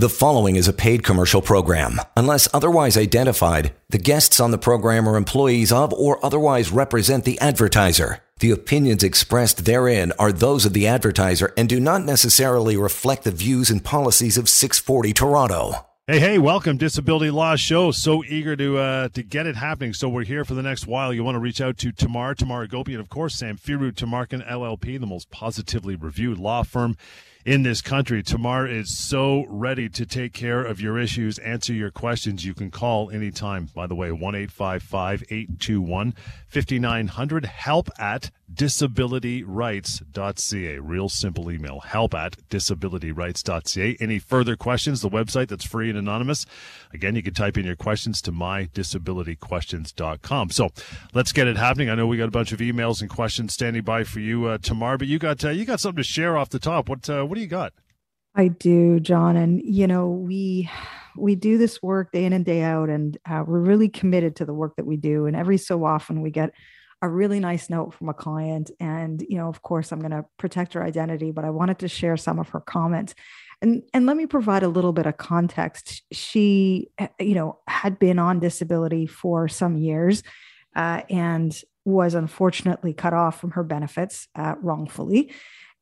The following is a paid commercial program. Unless otherwise identified, the guests on the program are employees of or otherwise represent the advertiser. The opinions expressed therein are those of the advertiser and do not necessarily reflect the views and policies of 640 Toronto. Hey, hey, welcome Disability Law Show. So eager to uh, to get it happening. So we're here for the next while. You want to reach out to Tamar, Tamar Gopi, and of course Samfiru Tamarkin LLP, the most positively reviewed law firm in this country. Tamar is so ready to take care of your issues, answer your questions. You can call anytime. By the way, 1 821 5900. Help at disabilityrights.ca. Real simple email. Help at disabilityrights.ca. Any further questions? The website that's free and anonymous. Again, you can type in your questions to mydisabilityquestions.com. So let's get it happening. I know we got a bunch of emails and questions standing by for you, uh, Tamar, but you got uh, you got something to share off the top. What uh, what do you got? I do, John, and you know we we do this work day in and day out, and uh, we're really committed to the work that we do. And every so often, we get a really nice note from a client, and you know, of course, I'm going to protect her identity, but I wanted to share some of her comments. And and let me provide a little bit of context. She, eh, you know, had been on disability for some years, uh, and was unfortunately cut off from her benefits uh, wrongfully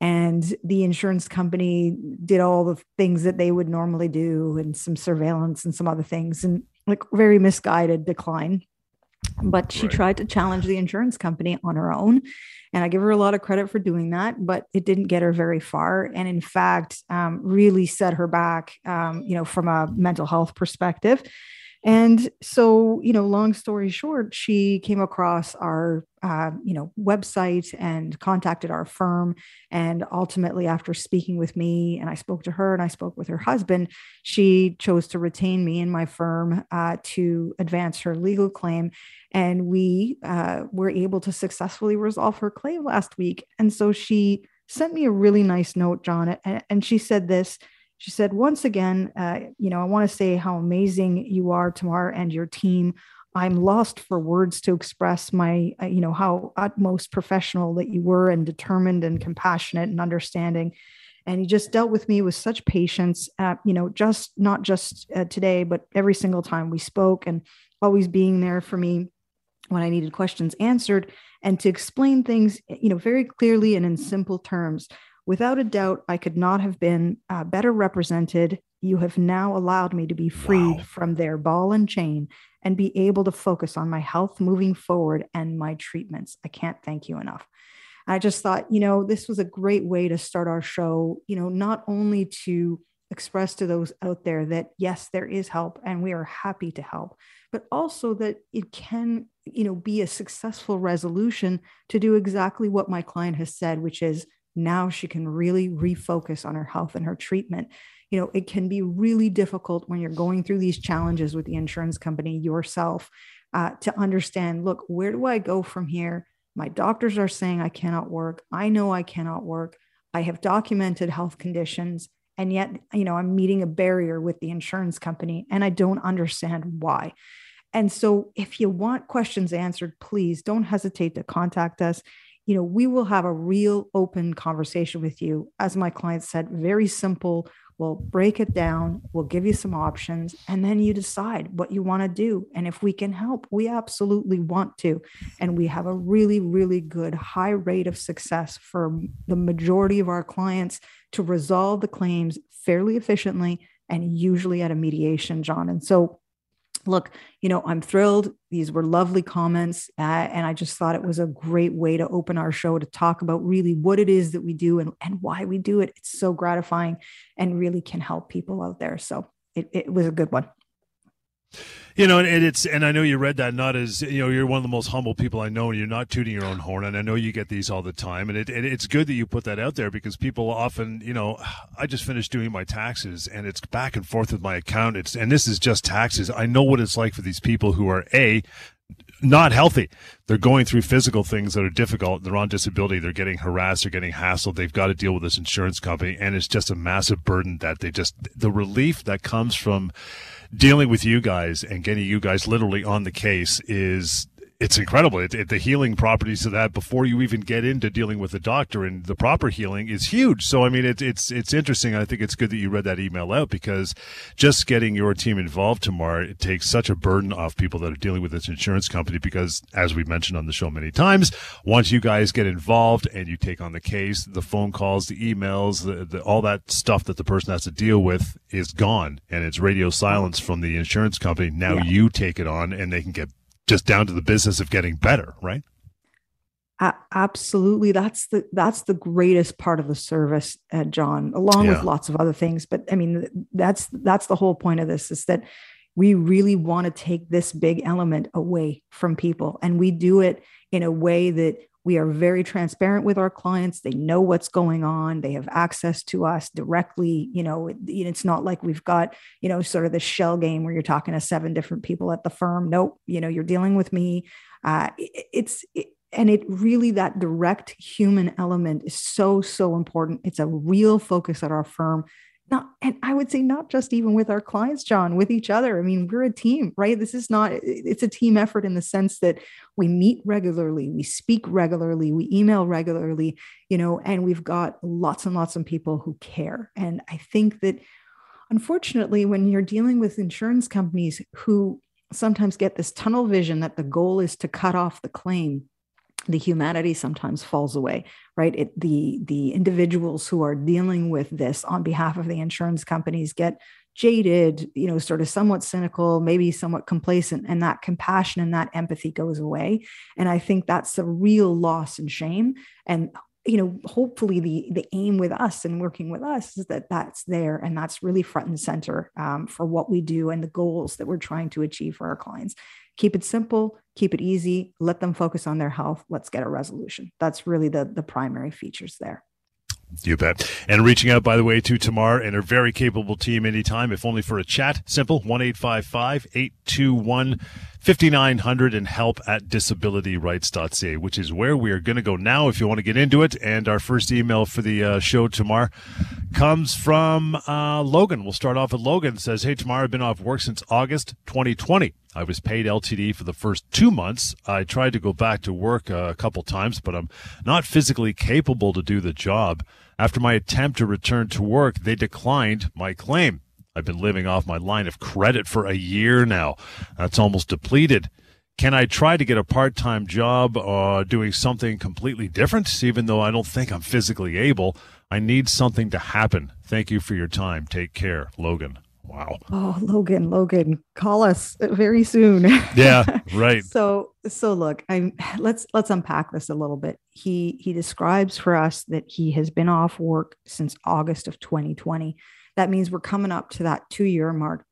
and the insurance company did all the things that they would normally do and some surveillance and some other things and like very misguided decline but she right. tried to challenge the insurance company on her own and i give her a lot of credit for doing that but it didn't get her very far and in fact um, really set her back um, you know from a mental health perspective and so, you know, long story short, she came across our, uh, you know, website and contacted our firm. And ultimately, after speaking with me, and I spoke to her and I spoke with her husband, she chose to retain me in my firm uh, to advance her legal claim. And we uh, were able to successfully resolve her claim last week. And so she sent me a really nice note, John, and, and she said this she said, once again, uh, you know, I want to say how amazing you are, Tamar, and your team. I'm lost for words to express my, uh, you know, how utmost professional that you were and determined and compassionate and understanding. And you just dealt with me with such patience, uh, you know, just not just uh, today, but every single time we spoke and always being there for me when I needed questions answered and to explain things, you know, very clearly and in simple terms. Without a doubt, I could not have been uh, better represented. You have now allowed me to be freed wow. from their ball and chain and be able to focus on my health moving forward and my treatments. I can't thank you enough. I just thought, you know, this was a great way to start our show, you know, not only to express to those out there that yes, there is help and we are happy to help, but also that it can, you know, be a successful resolution to do exactly what my client has said, which is now she can really refocus on her health and her treatment. You know it can be really difficult when you're going through these challenges with the insurance company yourself uh, to understand look where do i go from here? My doctors are saying i cannot work. I know i cannot work. I have documented health conditions and yet you know i'm meeting a barrier with the insurance company and i don't understand why. And so if you want questions answered please don't hesitate to contact us you know, we will have a real open conversation with you. As my client said, very simple. We'll break it down, we'll give you some options, and then you decide what you want to do. And if we can help, we absolutely want to. And we have a really, really good high rate of success for the majority of our clients to resolve the claims fairly efficiently and usually at a mediation, John. And so look, you know, I'm thrilled. These were lovely comments. Uh, and I just thought it was a great way to open our show to talk about really what it is that we do and, and why we do it. It's so gratifying and really can help people out there. So it, it was a good one. You know, and it's and I know you read that not as you know you're one of the most humble people I know, and you're not tooting your own horn, and I know you get these all the time, and it and it's good that you put that out there because people often, you know, I just finished doing my taxes, and it's back and forth with my account. it's, and this is just taxes. I know what it's like for these people who are a not healthy. They're going through physical things that are difficult. They're on disability. They're getting harassed. They're getting hassled. They've got to deal with this insurance company. And it's just a massive burden that they just, the relief that comes from dealing with you guys and getting you guys literally on the case is it's incredible. It, it, the healing properties of that before you even get into dealing with the doctor and the proper healing is huge. So I mean, it, it's it's interesting. I think it's good that you read that email out because just getting your team involved Tamar it takes such a burden off people that are dealing with this insurance company because, as we mentioned on the show many times, once you guys get involved and you take on the case, the phone calls, the emails, the, the, all that stuff that the person has to deal with is gone, and it's radio silence from the insurance company. Now yeah. you take it on, and they can get just down to the business of getting better, right? Uh, absolutely that's the that's the greatest part of the service uh, john along yeah. with lots of other things but i mean that's that's the whole point of this is that we really want to take this big element away from people and we do it in a way that we are very transparent with our clients. They know what's going on. They have access to us directly you know it, it's not like we've got you know sort of the shell game where you're talking to seven different people at the firm. Nope you know you're dealing with me. Uh, it, it's it, and it really that direct human element is so so important. It's a real focus at our firm not and i would say not just even with our clients john with each other. I mean we're a team right? This is not it's a team effort in the sense that we meet regularly we speak regularly we email regularly you know and we've got lots and lots of people who care. And i think that unfortunately when you're dealing with insurance companies who sometimes get this tunnel vision that the goal is to cut off the claim the humanity sometimes falls away right? It, the the individuals who are dealing with this on behalf of the insurance companies get jaded you know sort of somewhat cynical maybe somewhat complacent and that compassion and that empathy goes away. And i think that's a real loss and shame. And you know hopefully the the aim with us and working with us is that that's there and that's really front and center um, for what we do and the goals that we're trying to achieve for our clients keep it simple keep it easy let them focus on their health. Let's get a resolution. That's really the the primary features there you bet. And reaching out, by the way, to Tamar and her very capable team anytime, if only for a chat. Simple, 1 821 5900 and help at disabilityrights.ca, which is where we are going to go now if you want to get into it. And our first email for the uh, show, Tamar, comes from uh, Logan. We'll start off with Logan. Says, Hey, Tamar, I've been off work since August 2020. I was paid LTD for the first two months. I tried to go back to work uh, a couple times, but I'm not physically capable to do the job. After my attempt to return to work, they declined my claim. I've been living off my line of credit for a year now. That's almost depleted. Can I try to get a part time job uh, doing something completely different, even though I don't think I'm physically able? I need something to happen. Thank you for your time. Take care, Logan. Wow. Oh, Logan, Logan, call us very soon. Yeah, right. so so look, I'm let's let's unpack this a little bit. He he describes for us that he has been off work since August of 2020 that means we're coming up to that two year mark,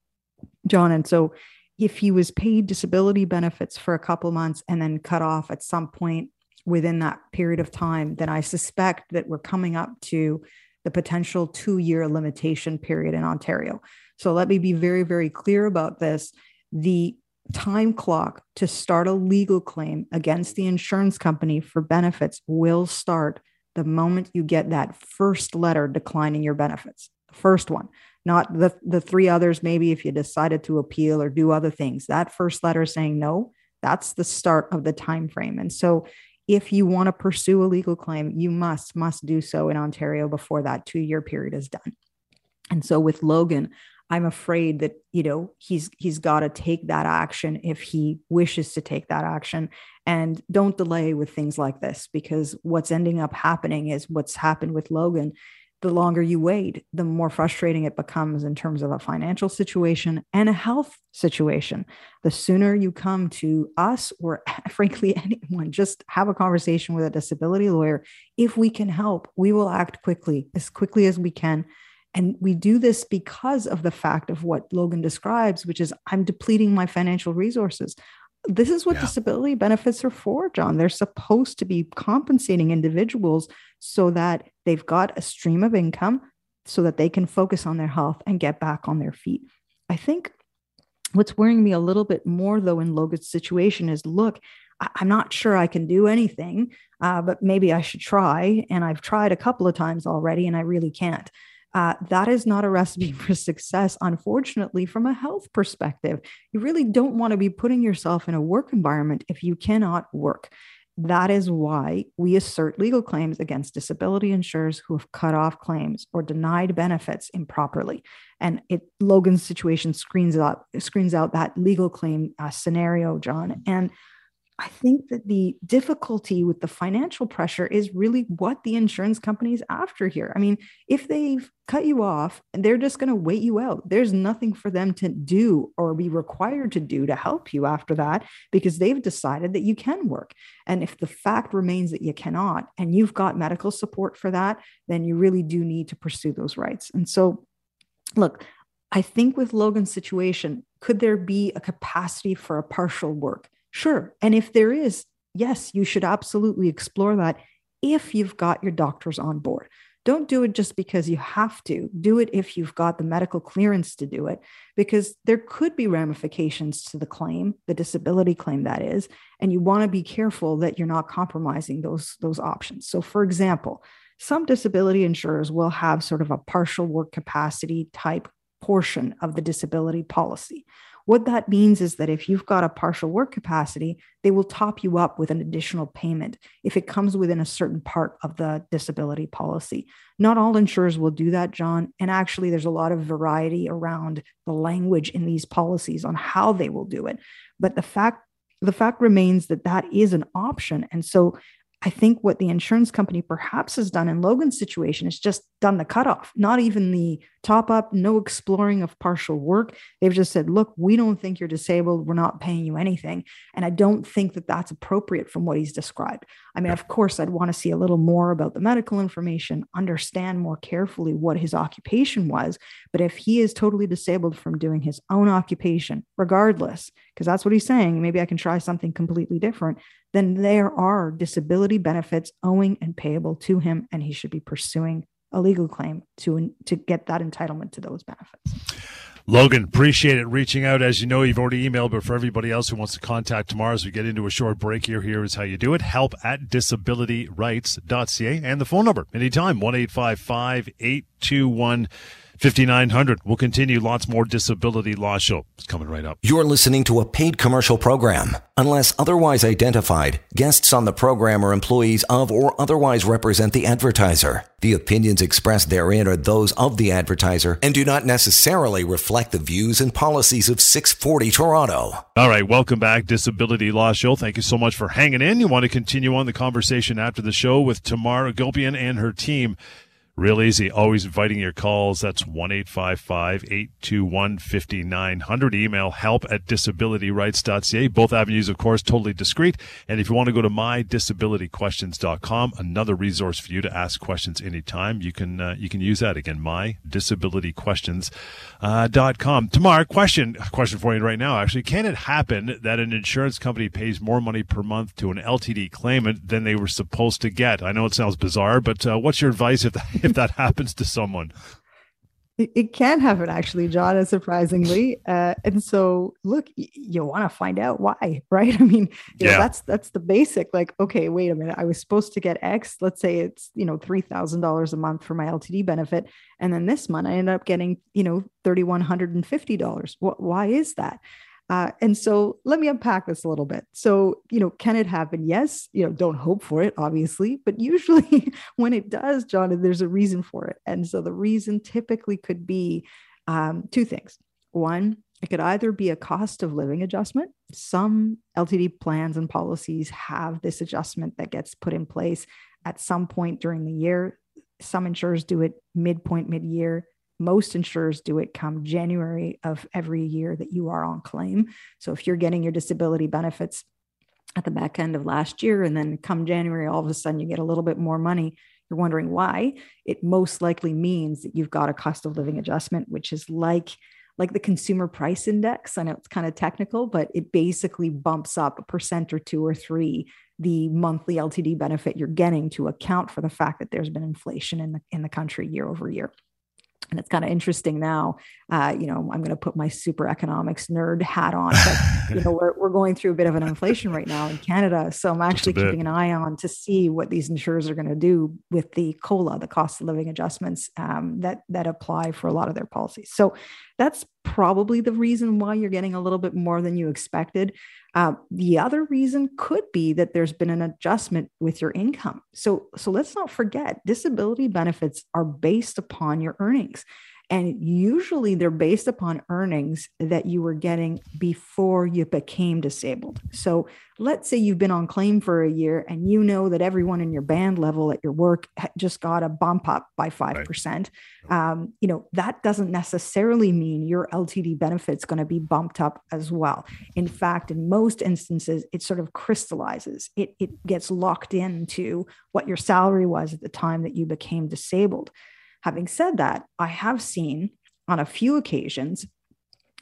John. And so if he was paid disability benefits for a couple months and then cut off at some point within that period of time, then I suspect that we're coming up to the potential two year limitation period in Ontario. So let me be very, very clear about this. The time clock to start a legal claim against the insurance company for benefits will start the moment you get that first letter declining your benefits the first one not the the three others maybe if you decided to appeal or do other things that first letter saying no that's the start of the time frame and so if you want to pursue a legal claim you must must do so in ontario before that two year period is done. And so with logan i'm afraid that you know he's he's got to take that action if he wishes to take that action. And don't delay with things like this because what's ending up happening is what's happened with logan the longer you wait, the more frustrating it becomes in terms of a financial situation and a health situation. The sooner you come to us or, frankly, anyone, just have a conversation with a disability lawyer. If we can help, we will act quickly, as quickly as we can. And we do this because of the fact of what Logan describes, which is I'm depleting my financial resources this is what yeah. disability benefits are for, John. They're supposed to be compensating individuals so that they've got a stream of income so that they can focus on their health and get back on their feet. I think what's worrying me a little bit more, though, in Logan's situation is look, I- am not sure I can do anything, uh, but maybe I should try. And I've tried a couple of times already, and I really can't. uh, that is not a recipe for success, unfortunately, from a health perspective. You really don't want to be putting yourself in a work environment if you cannot work. That is why we assert legal claims against disability insurers who have cut off claims or denied benefits improperly. And it Logan's situation screens out screens out that legal claim uh, scenario, John. And I think that the difficulty with the financial pressure is really what the insurance company's after here. I mean, if they've cut you off they're just going to wait you out, there's nothing for them to do or be required to do to help you after that because they've decided that you can work. And if the fact remains that you cannot and you've got medical support for that, then you really do need to pursue those rights. And so, look, I think with Logan's situation, could there be a capacity for a partial work? Sure. And if there is, yes, you should absolutely explore that if you've got your doctors on board. Don't do it just because you have to. Do it if you've got the medical clearance to do it, because there could be ramifications to the claim, the disability claim that is, and you want to be careful that you're not compromising those, those options. So, for example, some disability insurers will have sort of a partial work capacity type portion of the disability policy. What that means is that if you've got a partial work capacity, they will top you up with an additional payment if it comes within a certain part of the disability policy. Not all insurers will do that, John. And actually, there's a lot of variety around the language in these policies on how they will do it. But the fact the fact remains that that is an option. And so I think what the insurance company perhaps has done in Logan's situation is just done the cutoff, not even the top up, no exploring of partial work. They've just said, look, we don't think you're disabled. We're not paying you anything. And I don't think that that's appropriate from what he's described. I mean, of course, I'd want to see a little more about the medical information, understand more carefully what his occupation was. But if he is totally disabled from doing his own occupation, regardless, because that's what he's saying, maybe I can try something completely different, then there are disability benefits owing and payable to him, and he should be pursuing a legal claim to to get that entitlement to those benefits. Logan, appreciate it reaching out. As you know, you've already emailed, but for everybody else who wants to contact Tamar as we get into a short break here, here is how you do it. Help at disabilityrights.ca and the phone number anytime, 1 821 5900. We'll continue. Lots more disability law show. It's coming right up. You're listening to a paid commercial program. Unless otherwise identified, guests on the program are employees of or otherwise represent the advertiser. The opinions expressed therein are those of the advertiser and do not necessarily reflect the views and policies of 640 Toronto. All right, welcome back, Disability Law Show. Thank you so much for hanging in. You want to continue on the conversation after the show with Tamara Agopian and her team. Real easy. Always inviting your calls. That's 1 821 5900. Email help at disabilityrights.ca. Both avenues, of course, totally discreet. And if you want to go to mydisabilityquestions.com, another resource for you to ask questions anytime, you can, uh, you can use that again, mydisabilityquestions.com. Uh, Tamar, question, question for you right now, actually. Can it happen that an insurance company pays more money per month to an LTD claimant than they were supposed to get? I know it sounds bizarre, but uh, what's your advice if that if that happens to someone. It, can happen, actually, John, surprisingly. Uh, and so, look, y- you want to find out why, right? I mean, yeah. Know, that's that's the basic. Like, okay, wait a minute, I was supposed to get X. Let's say it's you know three thousand dollars a month for my LTD benefit, and then this month I end up getting you know thirty one hundred and fifty dollars. What? Why is that? Uh, and so let me unpack this a little bit. So, you know, can it happen? Yes. You know, don't hope for it, obviously, but usually when it does, John, there's a reason for it. And so the reason typically could be um, two things. One, it could either be a cost of living adjustment. Some LTD plans and policies have this adjustment that gets put in place at some point during the year. Some insurers do it midpoint, mid year most insurers do it come January of every year that you are on claim. So if you're getting your disability benefits at the back end of last year, and then come January, all of a sudden you get a little bit more money, you're wondering why. It most likely means that you've got a cost of living adjustment, which is like like the consumer price index. I know it's kind of technical, but it basically bumps up a percent or two or three the monthly LTD benefit you're getting to account for the fact that there's been inflation in the in the country year over year. And it's kind of interesting now. Uh, you know, I'm going to put my super economics nerd hat on, but you know, we're we're going through a bit of an inflation right now in Canada, so I'm actually keeping an eye on to see what these insurers are going to do with the COLA, the cost of living adjustments um, that that apply for a lot of their policies. So that's probably the reason why you're getting a little bit more than you expected. Uh, the other reason could be that there's been an adjustment with your income. So, so let's not forget disability benefits are based upon your earnings. And usually they're based upon earnings that you were getting before you became disabled. So let's say you've been on claim for a year and you know that everyone in your band level at your work just got a bump up by 5%. Right. Um, you know, that doesn't necessarily mean your LTD benefit's going to be bumped up as well. In fact, in most instances, it sort of crystallizes, it, it gets locked into what your salary was at the time that you became disabled. Having said that, I have seen on a few occasions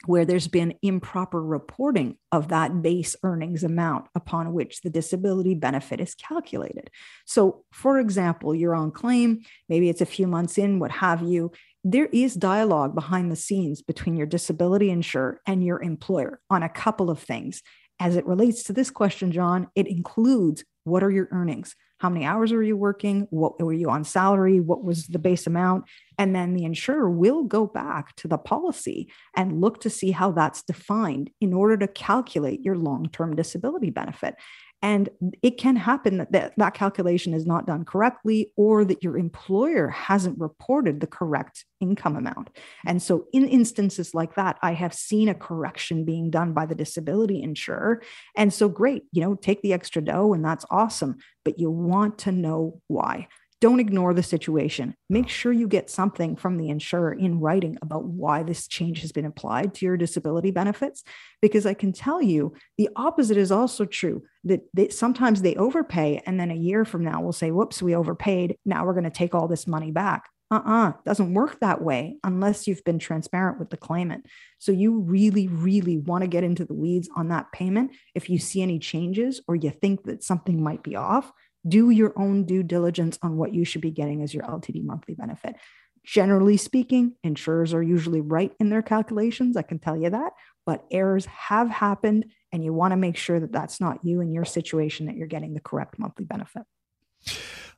where there's been improper reporting of that base earnings amount upon which the disability benefit is calculated. So, for example, you're on claim, maybe it's a few months in, what have you. There is dialogue behind the scenes between your disability insurer and your employer on a couple of things. As it relates to this question, John, it includes what are your earnings? How many hours were you working? What were you on salary? What was the base amount? And then the insurer will go back to the policy and look to see how that's defined in order to calculate your long-term disability benefit and it can happen that, that that calculation is not done correctly or that your employer hasn't reported the correct income amount. And so, in instances like that, I have seen a correction being done by the disability insurer. And so, great, you know, take the extra dough, and that's awesome. But you want to know why. Don't ignore the situation. Make sure you get something from the insurer in writing about why this change has been applied to your disability benefits. Because I can tell you the opposite is also true that they, sometimes they overpay. And then a year from now, we'll say, whoops, we overpaid. Now we're going to take all this money back. Uh uh-uh, uh, doesn't work that way unless you've been transparent with the claimant. So you really, really want to get into the weeds on that payment. If you see any changes or you think that something might be off, do your own due diligence on what you should be getting as your LTD monthly benefit. Generally speaking, insurers are usually right in their calculations. I can tell you that, but errors have happened, and you want to make sure that that's not you in your situation, that you're getting the correct monthly benefit.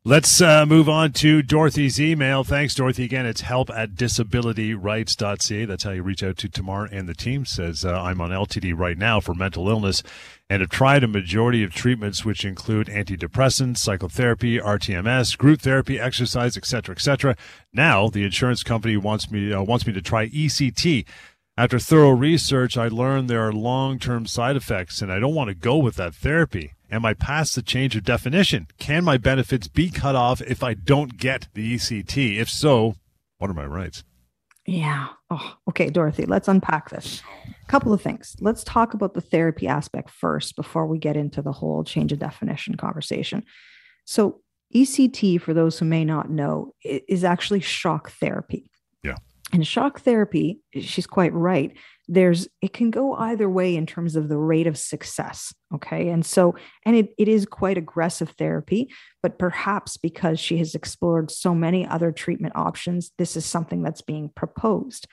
Let's uh, move on to Dorothy's email. Thanks, Dorothy. Again, it's help at disabilityrights.ca. That's how you reach out to Tamar and the team. Says, uh, I'm on LTD right now for mental illness and have tried a majority of treatments, which include antidepressants, psychotherapy, RTMS, group therapy, exercise, etc., etc. Now, the insurance company wants me, uh, wants me to try ECT. After thorough research, I learned there are long term side effects, and I don't want to go with that therapy. Am I past the change of definition? Can my benefits be cut off if I don't get the ECT? If so, what are my rights? Yeah. Oh, okay, Dorothy, let's unpack this. A couple of things. Let's talk about the therapy aspect first before we get into the whole change of definition conversation. So, ECT, for those who may not know, is actually shock therapy. Yeah. And shock therapy, she's quite right there's it can go either way in terms of the rate of success okay? And so and it, it is quite aggressive therapy but perhaps because she has explored so many other treatment options this is something that's being proposed.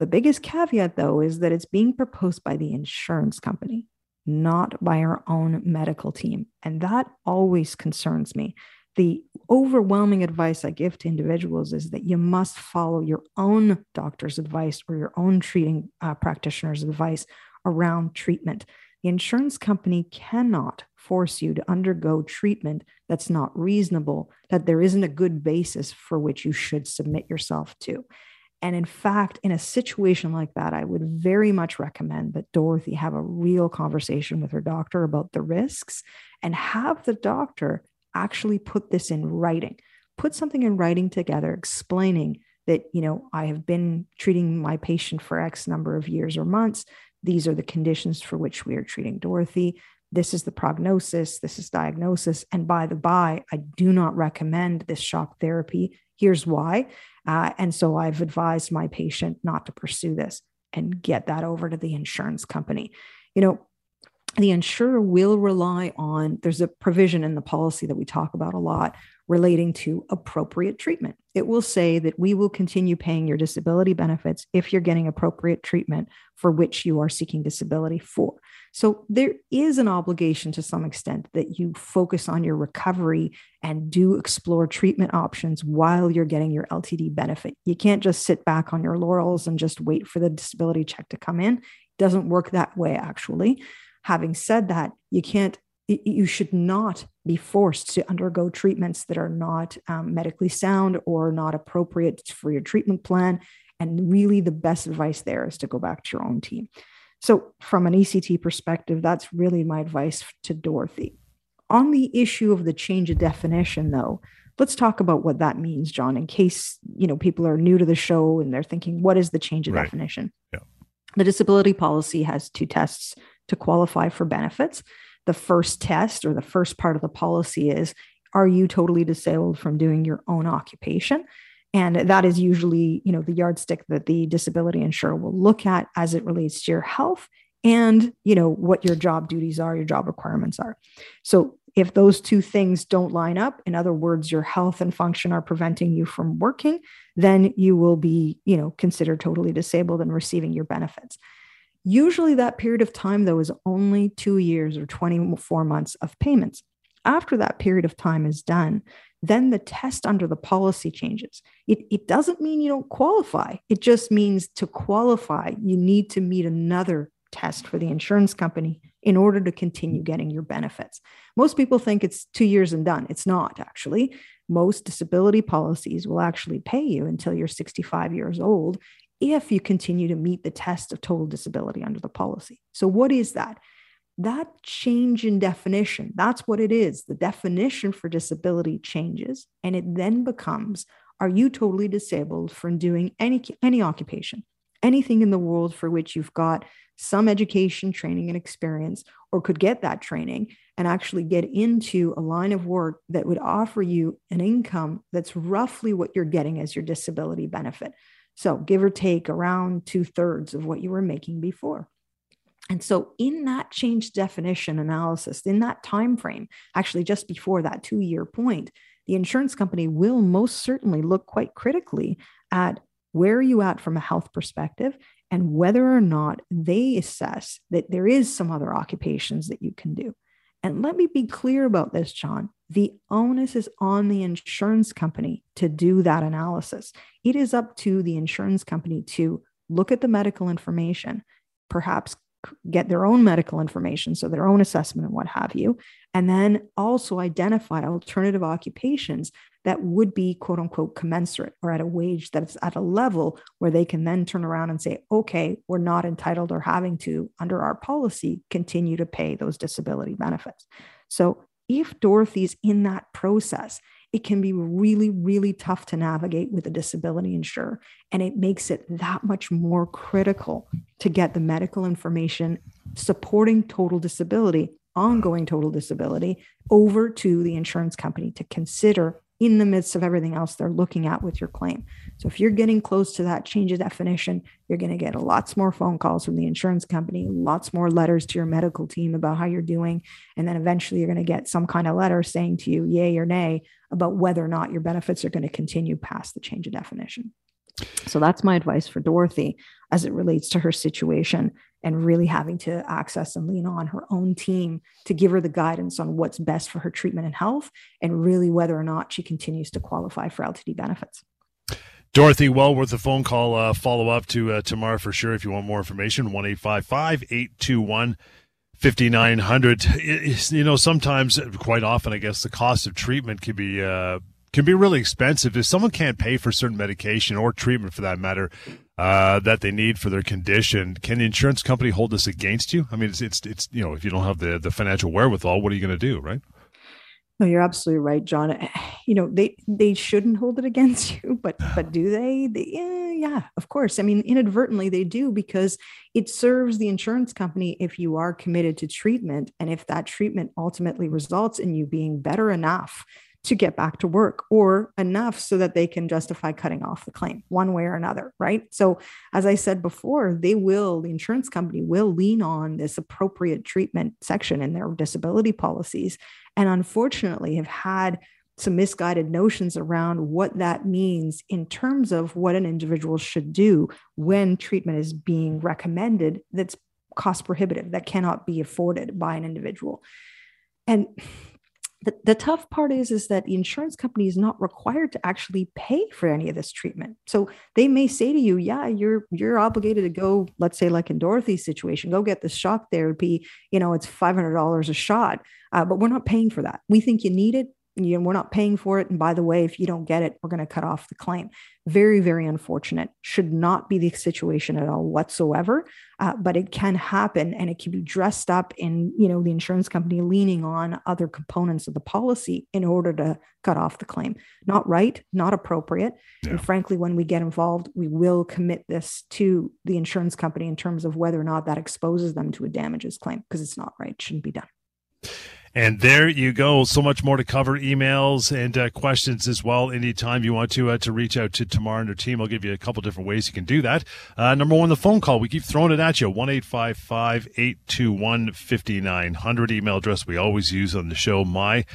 The biggest caveat though is that it's being proposed by the insurance company not by our own medical team and that always concerns me the overwhelming advice I give to individuals is that you must follow your own doctor's advice or your own treating uh, practitioner's advice around treatment. The insurance company cannot force you to undergo treatment that's not reasonable, that there isn't a good basis for which you should submit yourself to. And in fact, in a situation like that, I would very much recommend that Dorothy have a real conversation with her doctor about the risks and have the doctor actually put this in writing. Put something in writing together explaining that, you know, I have been treating my patient for X number of years or months. These are the conditions for which we are treating Dorothy. This is the prognosis. This is diagnosis. And by the by, I do not recommend this shock therapy. Here's why. Uh, and so I've advised my patient not to pursue this and get that over to the insurance company. You know, the insurer will rely on there's a provision in the policy that we talk about a lot relating to appropriate treatment. It will say that we will continue paying your disability benefits if you're getting appropriate treatment for which you are seeking disability for. So there is an obligation to some extent that you focus on your recovery and do explore treatment options while you're getting your LTD benefit. You can't just sit back on your laurels and just wait for the disability check to come in. It doesn't work that way, actually. Having said that, you can't you should not be forced to undergo treatments that are not um, medically sound or not appropriate for your treatment plan. And really, the best advice there is to go back to your own team. So, from an ECT perspective, that's really my advice to Dorothy. On the issue of the change of definition, though, let's talk about what that means, John, in case you know people are new to the show and they're thinking, what is the change of right. definition? Yeah. The disability policy has two tests to qualify for benefits. The first test or the first part of the policy is are you totally disabled from doing your own occupation? And that is usually you know the yardstick that the disability insurer will look at as it relates to your health and you know what your job duties are your job requirements are. So if those two things don't line up in other words your health and function are preventing you from working then you will be you know considered totally disabled and receiving your benefits Usually, that period of time, though, is only two years or 24 months of payments. After that period of time is done, then the test under the policy changes. It, it doesn't mean you don't qualify, it just means to qualify, you need to meet another test for the insurance company in order to continue getting your benefits. Most people think it's two years and done. It's not actually. Most disability policies will actually pay you until you're 65 years old if you continue to meet the test of total disability under the policy. So, what is that? That change in definition, that's what it is. The definition for disability changes, and it then becomes Are you totally disabled from doing any, any occupation, anything in the world for which you've got some education, training, and experience, or could get that training and actually get into a line of work that would offer you an income that's roughly what you're getting as your disability benefit. So, give or take around two thirds of what you were making before. And so, in that change definition analysis, in that time frame, actually just before that two year point, the insurance company will most certainly look quite critically at where are you at from a health perspective and whether or not they assess that there is some other occupations that you can do. And let me be clear about this, John. The onus is on the insurance company to do that analysis. It is up to the insurance company to look at the medical information, perhaps get their own medical information, so their own assessment and what have you, and then also identify alternative occupations that would be quote unquote commensurate or at a wage that's at a level where they can then turn around and say, okay, we're not entitled or having to, under our policy, continue to pay those disability benefits. So if Dorothy's in that process, it can be really, really tough to navigate with a disability insurer. And it makes it that much more critical to get the medical information supporting total disability, ongoing total disability, over to the insurance company to consider in the midst of everything else they're looking at with your claim. So if you're getting close to that change of definition, you're going to get lots more phone calls from the insurance company, lots more letters to your medical team about how you're doing. And then eventually you're going to get some kind of letter saying to you, yay or nay, about whether or not your benefits are going to continue past the change of definition. So that's my advice for Dorothy as it relates to her situation and really having to access and lean on her own team to give her the guidance on what's best for her treatment and health and really whether or not she continues to qualify for LTD benefits. Dorothy, well worth a phone call uh, follow up to uh, Tamar for sure if you want more information. 1 821 5900. You know, sometimes, quite often, I guess the cost of treatment can be. Uh, can be really expensive if someone can't pay for certain medication or treatment for that matter uh, that they need for their condition. Can the insurance company hold this against you? I mean, it's, it's, it's you know, if you don't have the, the financial wherewithal, what are you going to do, right? No, you're absolutely right, John. You know, they they shouldn't hold it against you, but but do they? they yeah, yeah, of course. I mean, inadvertently they do because it serves the insurance company if you are committed to treatment, and if that treatment ultimately results in you being better enough to get back to work or enough so that they can justify cutting off the claim one way or another, right? So, as I said before, they will, the insurance company will lean on this appropriate treatment section in their disability policies. And unfortunately, have had some misguided notions around what that means in terms of what an individual should do when treatment is being recommended that's cost prohibitive that cannot be afforded by an individual and the, tough part is is that the insurance company is not required to actually pay for any of this treatment. So they may say to you yeah you're you're obligated to go let's say like in dorothy's situation go get the shock therapy. You know it's $500 a shot uh, but we're not paying for that. We think you need it you know, we're not paying for it. And by the way, if you don't get it, we're going to cut off the claim. Very, very unfortunate. Should not be the situation at all whatsoever. Uh, but it can happen, and it can be dressed up in, you know, the insurance company leaning on other components of the policy in order to cut off the claim. Not right, not appropriate. Yeah. And frankly, when we get involved, we will commit this to the insurance company in terms of whether or not that exposes them to a damages claim because it's not right. Shouldn't be done. And there you go. So much more to cover. Emails and uh, questions as well. Anytime you want to uh, to reach out to Tamar and her team, I'll give you a couple different ways you can do that. Uh, number one, the phone call. We keep throwing it at you. One eight five five eight two one fifty nine hundred. Email address we always use on the show. My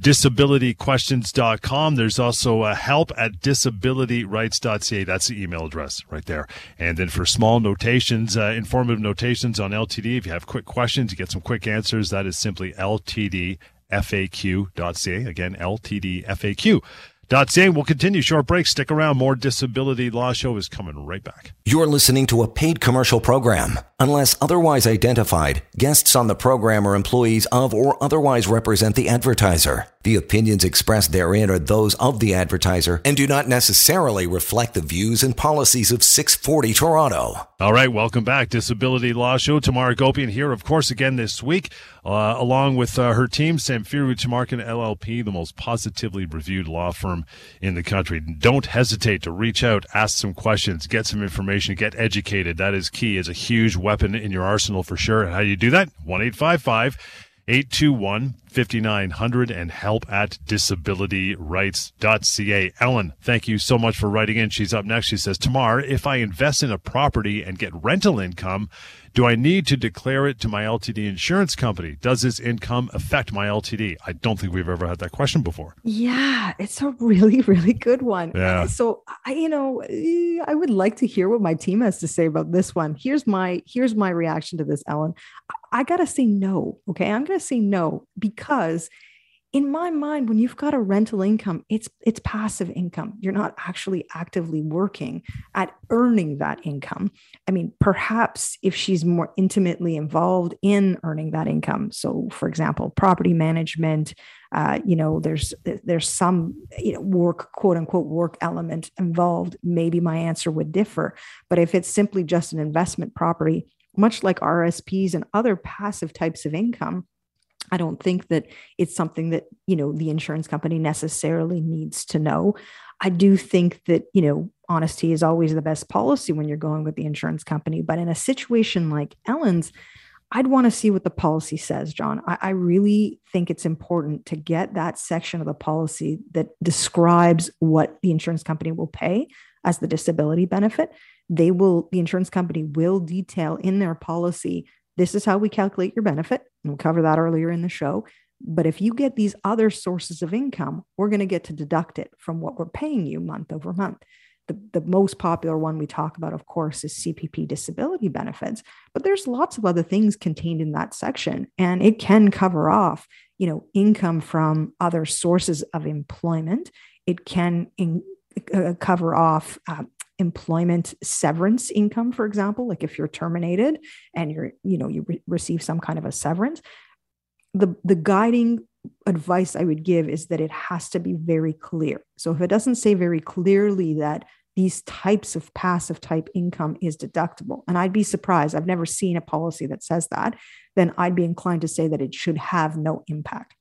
disabilityquestions.com. There's also a help at disabilityrights.ca. That's the email address right there. And then for small notations, uh, informative notations on LTD, if you have quick questions, you get some quick answers, that is simply ltdfaq.ca. Again, ltdfaq. Dot saying we'll continue short break. Stick around. More disability law show is coming right back. You're listening to a paid commercial program. Unless otherwise identified, guests on the program are employees of or otherwise represent the advertiser. The opinions expressed therein are those of the advertiser and do not necessarily reflect the views and policies of 640 Toronto. All right, welcome back. Disability Law Show. Tamara Gopian here, of course, again this week, uh, along with uh, her team, Samfiru Tamarkin LLP, the most positively reviewed law firm in the country. Don't hesitate to reach out, ask some questions, get some information, get educated. That is key. Is a huge weapon in your arsenal for sure. How do you do that? 1 821 5900 and help at disabilityrights.ca. Ellen, thank you so much for writing in. She's up next. She says, Tamar, if I invest in a property and get rental income, do I need to declare it to my LTD insurance company? Does this income affect my LTD? I don't think we've ever had that question before. Yeah, it's a really, really good one. Yeah. So I, you know, I would like to hear what my team has to say about this one. Here's my here's my reaction to this, Ellen. I gotta say no. Okay, I'm gonna say no because in my mind when you've got a rental income it's it's passive income. You're not actually actively working at earning that income. I mean perhaps if she's more intimately involved in earning that income so for example property management uh, you know there's there's some you know work quote unquote work element involved maybe my answer would differ. But if it's simply just an investment property much like rsps and other passive types of income I don't think that it's something that, you know, the insurance company necessarily needs to know. I do think that, you know, honesty is always the best policy when you're going with the insurance company. But in a situation like Ellen's, I'd want to see what the policy says, John. I, I, really think it's important to get that section of the policy that describes what the insurance company will pay as the disability benefit. They will, the insurance company will detail in their policy this is how we calculate your benefit. And we'll cover that earlier in the show. But if you get these other sources of income, we're going to get to deduct it from what we're paying you month over month. The, the most popular one we talk about, of course, is CPP disability benefits. But there's lots of other things contained in that section, and it can cover off, you know, income from other sources of employment. It can in, uh, cover off uh, employment severance income for example like if you're terminated and you're you know you re- receive some kind of a severance the the guiding advice i would give is that it has to be very clear. So if it doesn't say very clearly that these types of passive type income is deductible and i'd be surprised i've never seen a policy that says that then i'd be inclined to say that it should have no impact.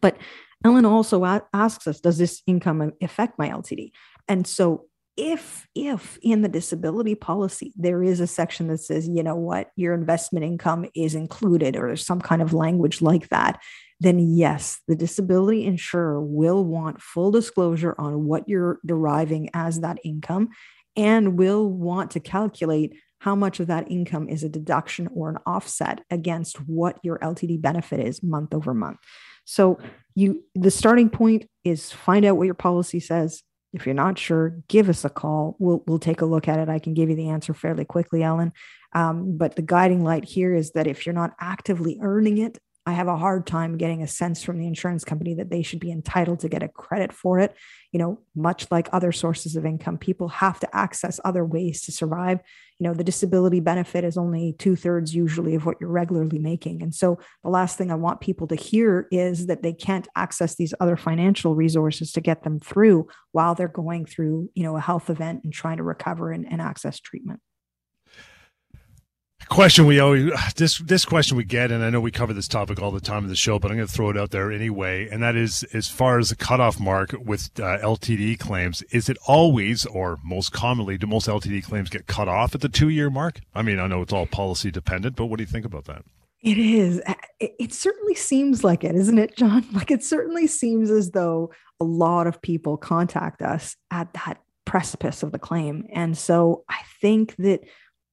But ellen also asks us does this income affect my ltd and so if if in the disability policy there is a section that says you know what your investment income is included or there's some kind of language like that then yes the disability insurer will want full disclosure on what you're deriving as that income and will want to calculate how much of that income is a deduction or an offset against what your ltd benefit is month over month So you the starting point is find out what your policy says. If you're not sure, give us a call. We'll we'll take a look at it. I can give you the answer fairly quickly, Ellen. Um, but the guiding light here is that if you're not actively earning it, I have a hard time getting a sense from the insurance company that they should be entitled to get a credit for it. You know, much like other sources of income, people have to access other ways to survive. You know, the disability benefit is only two thirds usually of what you're regularly making. And so the last thing I want people to hear is that they can't access these other financial resources to get them through while they're going through, you know, a health event and trying to recover and, and access treatment question we always this this question we get and i know we cover this topic all the time in the show but i'm going to throw it out there anyway and that is as far as the cutoff mark with uh, ltd claims is it always or most commonly do most ltd claims get cut off at the two year mark? I mean i know it's all policy dependent but what do you think about that? It is. It, it certainly seems like it isn't it john? Like it certainly seems as though a lot of people contact us at that precipice of the claim. And so i think that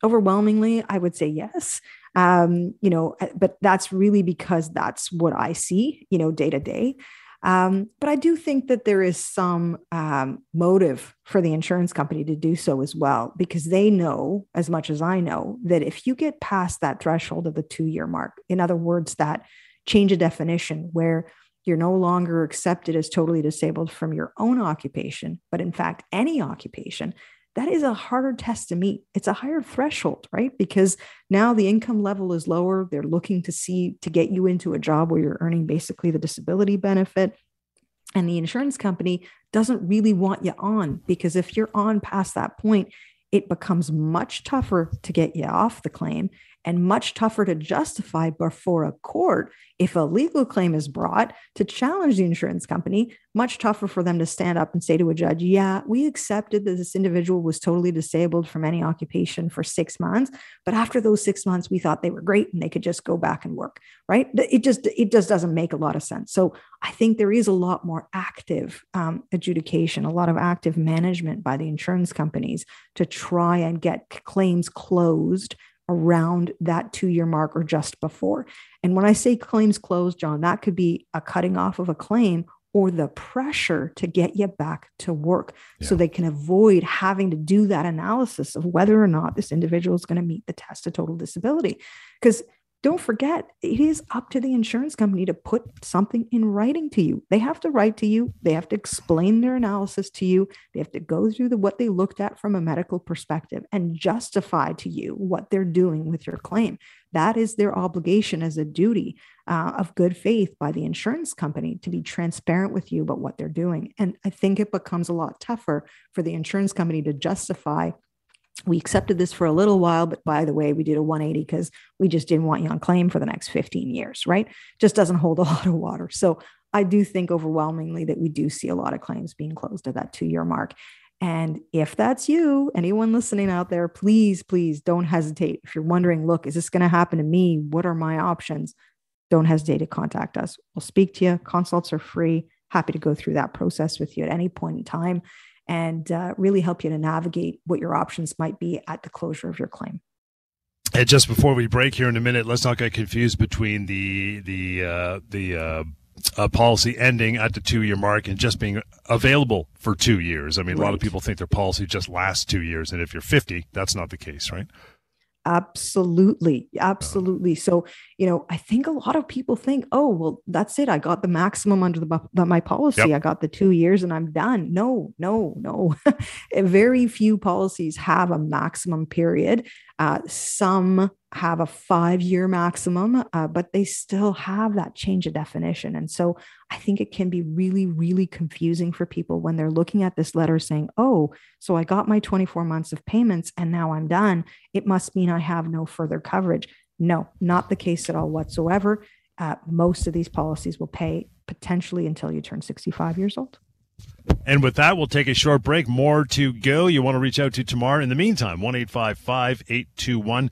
overwhelmingly i would say yes. Um, you know but that's really because that's what i see you know day to day. Um, but i do think that there is some um, motive for the insurance company to do so as well because they know as much as i know that if you get past that threshold of the two year mark in other words that change of definition where you're no longer accepted as totally disabled from your own occupation, but in fact, any occupation, that is a harder test to meet. It's a higher threshold, right? Because now the income level is lower. They're looking to see to get you into a job where you're earning basically the disability benefit. And the insurance company doesn't really want you on because if you're on past that point, it becomes much tougher to get you off the claim and much tougher to justify before a court if a legal claim is brought to challenge the insurance company much tougher for them to stand up and say to a judge yeah we accepted that this individual was totally disabled from any occupation for six months but after those six months we thought they were great and they could just go back and work right? It just it just doesn't make a lot of sense. So i think there is a lot more active um, adjudication a lot of active management by the insurance companies to try and get claims closed around that two year mark or just before. And when I say claims closed, John, that could be a cutting off of a claim or the pressure to get you back to work yeah. so they can avoid having to do that analysis of whether or not this individual is going to meet the test of total disability. Because don't forget, it is up to the insurance company to put something in writing to you. They have to write to you. They have to explain their analysis to you. They have to go through the, what they looked at from a medical perspective and justify to you what they're doing with your claim. That is their obligation as a duty uh, of good faith by the insurance company to be transparent with you about what they're doing. And I think it becomes a lot tougher for the insurance company to justify we accepted this for a little while, but by the way, we did a 180 because we just didn't want you on claim for the next 15 years, right? Just doesn't hold a lot of water. So I do think overwhelmingly that we do see a lot of claims being closed at that two year mark. And if that's you, anyone listening out there, please, please don't hesitate. If you're wondering, look, is this going to happen to me? What are my options? Don't hesitate to contact us. We'll speak to you. Consults are free. Happy to go through that process with you at any point in time and uh, really help you to navigate what your options might be at the closure of your claim. And just before we break here in a minute, let's not get confused between the the uh, the uh, uh, policy ending at the two year mark and just being available for two years. I mean, right. a lot of people think their policy just lasts two years, and if you're 50, that's not the case, right? Absolutely. Absolutely. So, you know, I think a lot of people think, oh, well, that's it. I got the maximum under the, the my policy. Yep. I got the two years and I'm done. No, no, no. Very few policies have a maximum period. Uh, some have a five year maximum, uh, but they still have that change of definition. And so I think it can be really, really confusing for people when they're looking at this letter saying, oh, so I got my 24 months of payments and now I'm done. It must mean I have no further coverage. No, not the case at all whatsoever. Uh, most of these policies will pay potentially until you turn 65 years old. And with that, we'll take a short break. More to go. You want to reach out to Tamar. In the meantime, 1 821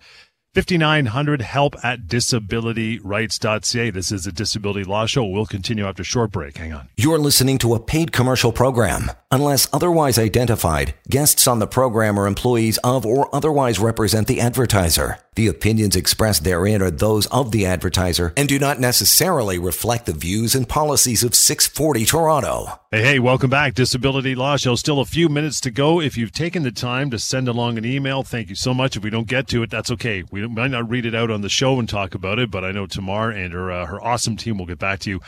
5900 help at disabilityrights.ca. This is a disability law show. We'll continue after short break. Hang on. You're listening to a paid commercial program. Unless otherwise identified, guests on the program are employees of or otherwise represent the advertiser. The opinions expressed therein are those of the advertiser and do not necessarily reflect the views and policies of 640 Toronto. Hey, hey, welcome back. Disability Law Show. Still a few minutes to go. If you've taken the time to send along an email, thank you so much. If we don't get to it, that's okay. We might not read it out on the show and talk about it, but I know Tamar and her, uh, her awesome team will get back to you.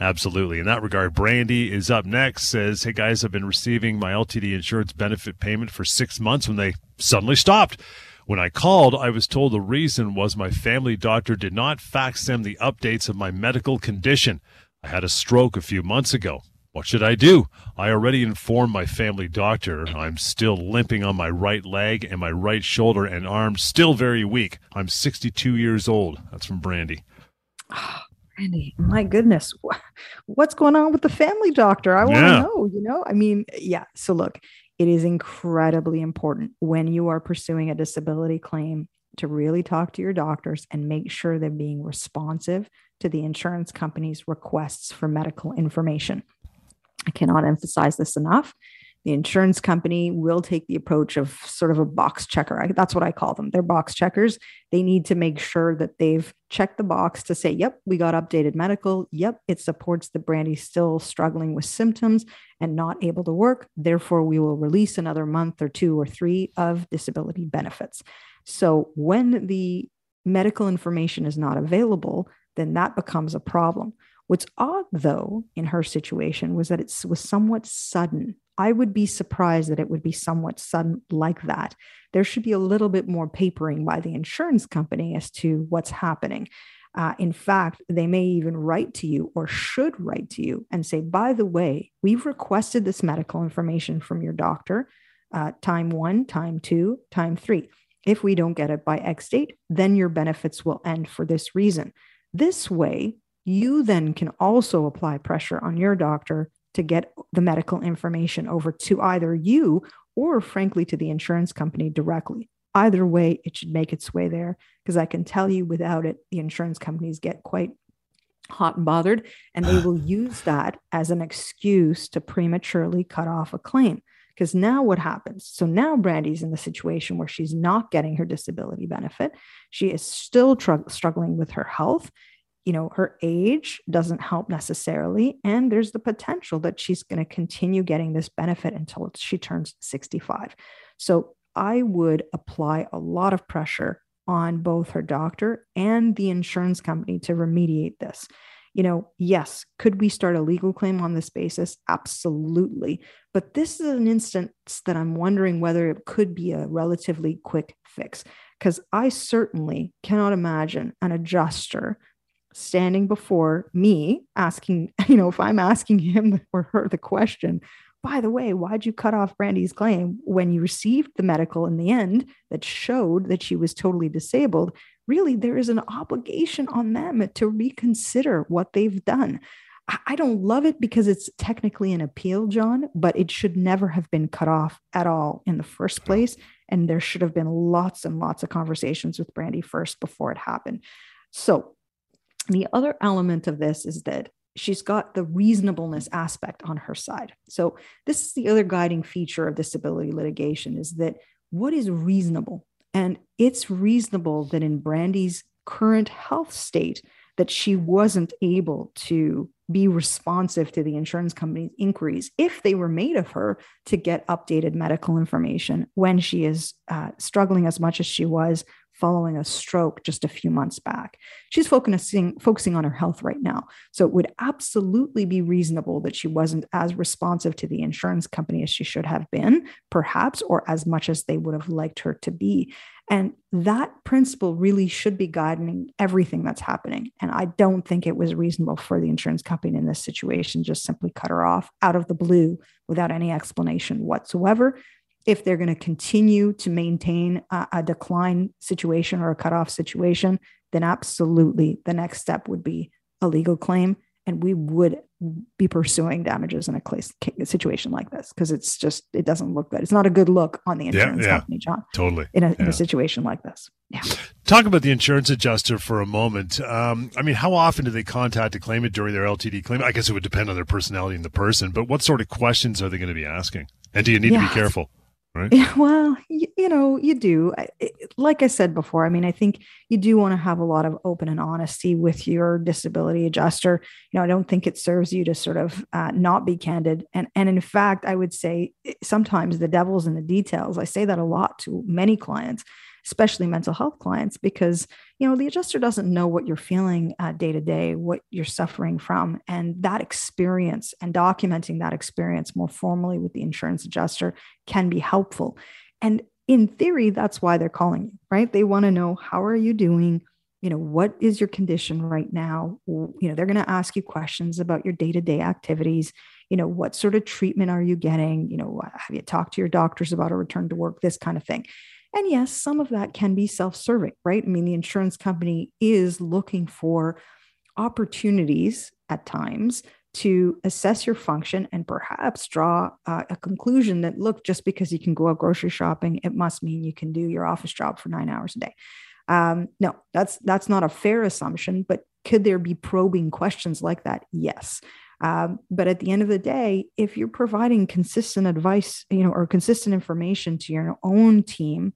Absolutely. In that regard, Brandy is up next. Says, Hey guys, I've been receiving my LTD insurance benefit payment for six months when they suddenly stopped. When I called, I was told the reason was my family doctor did not fax them the updates of my medical condition. I had a stroke a few months ago. What should I do? I already informed my family doctor. I'm still limping on my right leg and my right shoulder and arm still very weak. I'm 62 years old. That's from Brandy. Oh, Brandy, my goodness. What's going on with the family doctor? I want to Yeah. know, you know? I mean, yeah. So look, it is incredibly important when you are pursuing a disability claim to really talk to your doctors and make sure they're being responsive to the insurance company's requests for medical information. I cannot emphasize this enough. The insurance company will take the approach of sort of a box checker. I, that's what I call them. They're box checkers. They need to make sure that they've checked the box to say, yep, we got updated medical. Yep, it supports that Brandy's still struggling with symptoms and not able to work. Therefore, we will release another month or two or three of disability benefits. So when the medical information is not available, then that becomes a problem. What's odd, though, in her situation was that it was somewhat sudden. I would be surprised that it would be somewhat sudden like that. There should be a little bit more papering by the insurance company as to what's happening. Uh, in fact, they may even write to you or should write to you and say, by the way, we've requested this medical information from your doctor, uh, time one, time two, time three. If we don't get it by X date, then your benefits will end for this reason. This way, you then can also apply pressure on your doctor to get the medical information over to either you or, frankly, to the insurance company directly. Either way, it should make its way there because I can tell you without it, the insurance companies get quite hot and bothered, and they will use that as an excuse to prematurely cut off a claim. Because now what happens? So now Brandy's in the situation where she's not getting her disability benefit. She is still tr- struggling with her health. You know, her age doesn't help necessarily. And there's the potential that she's going to continue getting this benefit until she turns 65. So I would apply a lot of pressure on both her doctor and the insurance company to remediate this. You know, yes, could we start a legal claim on this basis? Absolutely. But this is an instance that I'm wondering whether it could be a relatively quick fix because I certainly cannot imagine an adjuster standing before me asking, you know, if I'm asking him or her the question, by the way, why'd you cut off Brandy's claim when you received the medical in the end that showed that she was totally disabled? Really, there is an obligation on them to reconsider what they've done. I don't love it because it's technically an appeal, John, but it should never have been cut off at all in the first place. And there should have been lots and lots of conversations with Brandy first before it happened. So, the other element of this is that she's got the reasonableness aspect on her side. So this is the other guiding feature of disability litigation is that what is reasonable? And it's reasonable that in Brandy's current health state that she wasn't able to be responsive to the insurance company's inquiries if they were made of her to get updated medical information when she is uh, struggling as much as she was following a stroke just a few months back. She's focusing focusing on her health right now. So it would absolutely be reasonable that she wasn't as responsive to the insurance company as she should have been, perhaps, or as much as they would have liked her to be. And that principle really should be guiding everything that's happening. And I don't think it was reasonable for the insurance company in this situation just simply cut her off out of the blue without any explanation whatsoever if they're going to continue to maintain a, a, decline situation or a cutoff situation, then absolutely the next step would be a legal claim. And we would be pursuing damages in a case, situation like this because it's just, it doesn't look good. It's not a good look on the insurance Yeah, yeah. company, John, Totally. in a, in a situation like this. Yeah. Talk about the insurance adjuster for a moment. Um, I mean, how often do they contact a claimant during their LTD claim? I guess it would depend on their personality and the person, but what sort of questions are they going to be asking? And do you need to be careful? Right? Well, you, you know, you do. Like I said before, I mean, I think you do want to have a lot of open and honesty with your disability adjuster. You know, I don't think it serves you to sort of uh, not be candid. And and in fact, I would say eh, sometimes the devil's in the details. I say that a lot to many clients especially mental health clients, because you know the adjuster doesn't know what you're feeling uh, day to day, what you're suffering from, and that experience and documenting that experience more formally with the insurance adjuster can be helpful. And in theory, that's why they're calling you, right? They want to know how are you doing? You know what is your condition right now? You know they're going to ask you questions about your day-to-day activities. You know what sort of treatment are you getting? You know have you talked to your doctors about a return to work? This kind of thing and yes, some of that can be self serving, right? I mean, the insurance company is looking for opportunities at times to assess your function and perhaps draw uh, a conclusion that look just because you can go out grocery shopping it must mean you can do your office job for nine hours a day. Um, no that's that's not a fair assumption but could there be probing questions like that? Yes. Um, but at the end of the day, if you're providing consistent advice, you know, or consistent information to your own team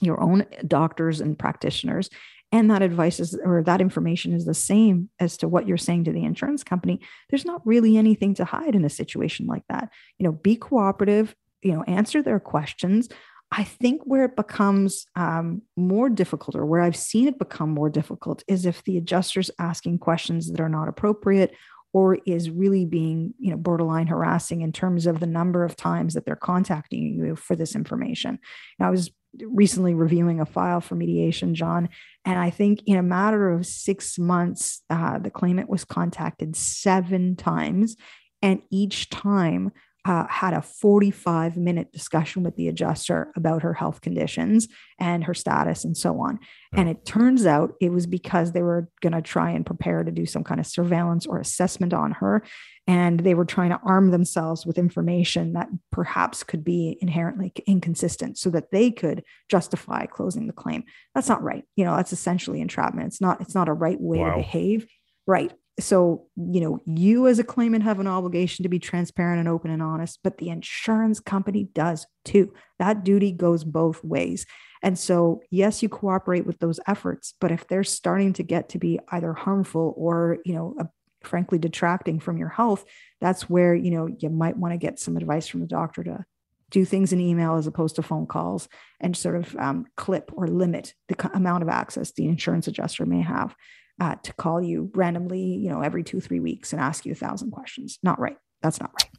your own doctors and practitioners. And that advice is or that information is the same as to what you're saying to the insurance company. There's not really anything to hide in a situation like that. You know be cooperative you know answer their questions. I think where it becomes um, more difficult or where i've seen it become more difficult is if the adjuster's asking questions that are not appropriate or is really being you know borderline harassing in terms of the number of times that they're contacting you for this information. Now i was recently reviewing a file for mediation, John. And I think in a matter of six months, uh, the claimant was contacted seven times. And each time uh, had a 45 minute discussion with the adjuster about her health conditions and her status and so on. Yeah. And it turns out it was because they were going to try and prepare to do some kind of surveillance or assessment on her. And they were trying to arm themselves with information that perhaps could be inherently inconsistent so that they could justify closing the claim. That's not right. You know, that's essentially entrapment. It's not, it's not a right way wow. to behave. Right so you know you as a claimant have an obligation to be transparent and open and honest but the insurance company does too that duty goes both ways and so yes you cooperate with those efforts but if they're starting to get to be either harmful or you know a, frankly detracting from your health that's where you know you might want to get some advice from the doctor to do things in email as opposed to phone calls and sort of um, clip or limit the amount of access the insurance adjuster may have uh, to call you randomly, you know, every two, three weeks and ask you a thousand questions. Not right. That's not right.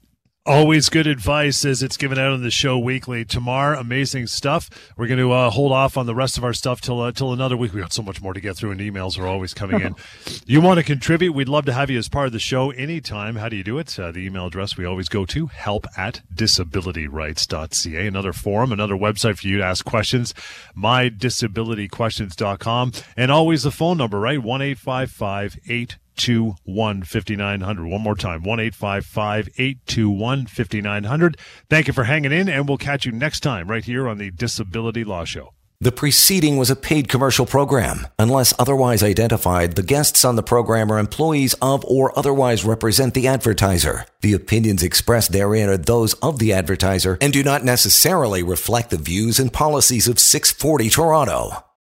Always good advice as it's given out on the show weekly. Tamar, amazing stuff. We're going to uh, hold off on the rest of our stuff till uh, till another week. We got so much more to get through, and emails are always coming in. you want to contribute? We'd love to have you as part of the show anytime. How do you do it? Uh, the email address we always go to help at disabilityrights.ca. Another forum, another website for you to ask questions. Mydisabilityquestions.com, and always the phone number right one eight five five eight 821 5900. One more time 1 821 5900. Thank you for hanging in, and we'll catch you next time right here on the Disability Law Show. The preceding was a paid commercial program. Unless otherwise identified, the guests on the program are employees of or otherwise represent the advertiser. The opinions expressed therein are those of the advertiser and do not necessarily reflect the views and policies of 640 Toronto.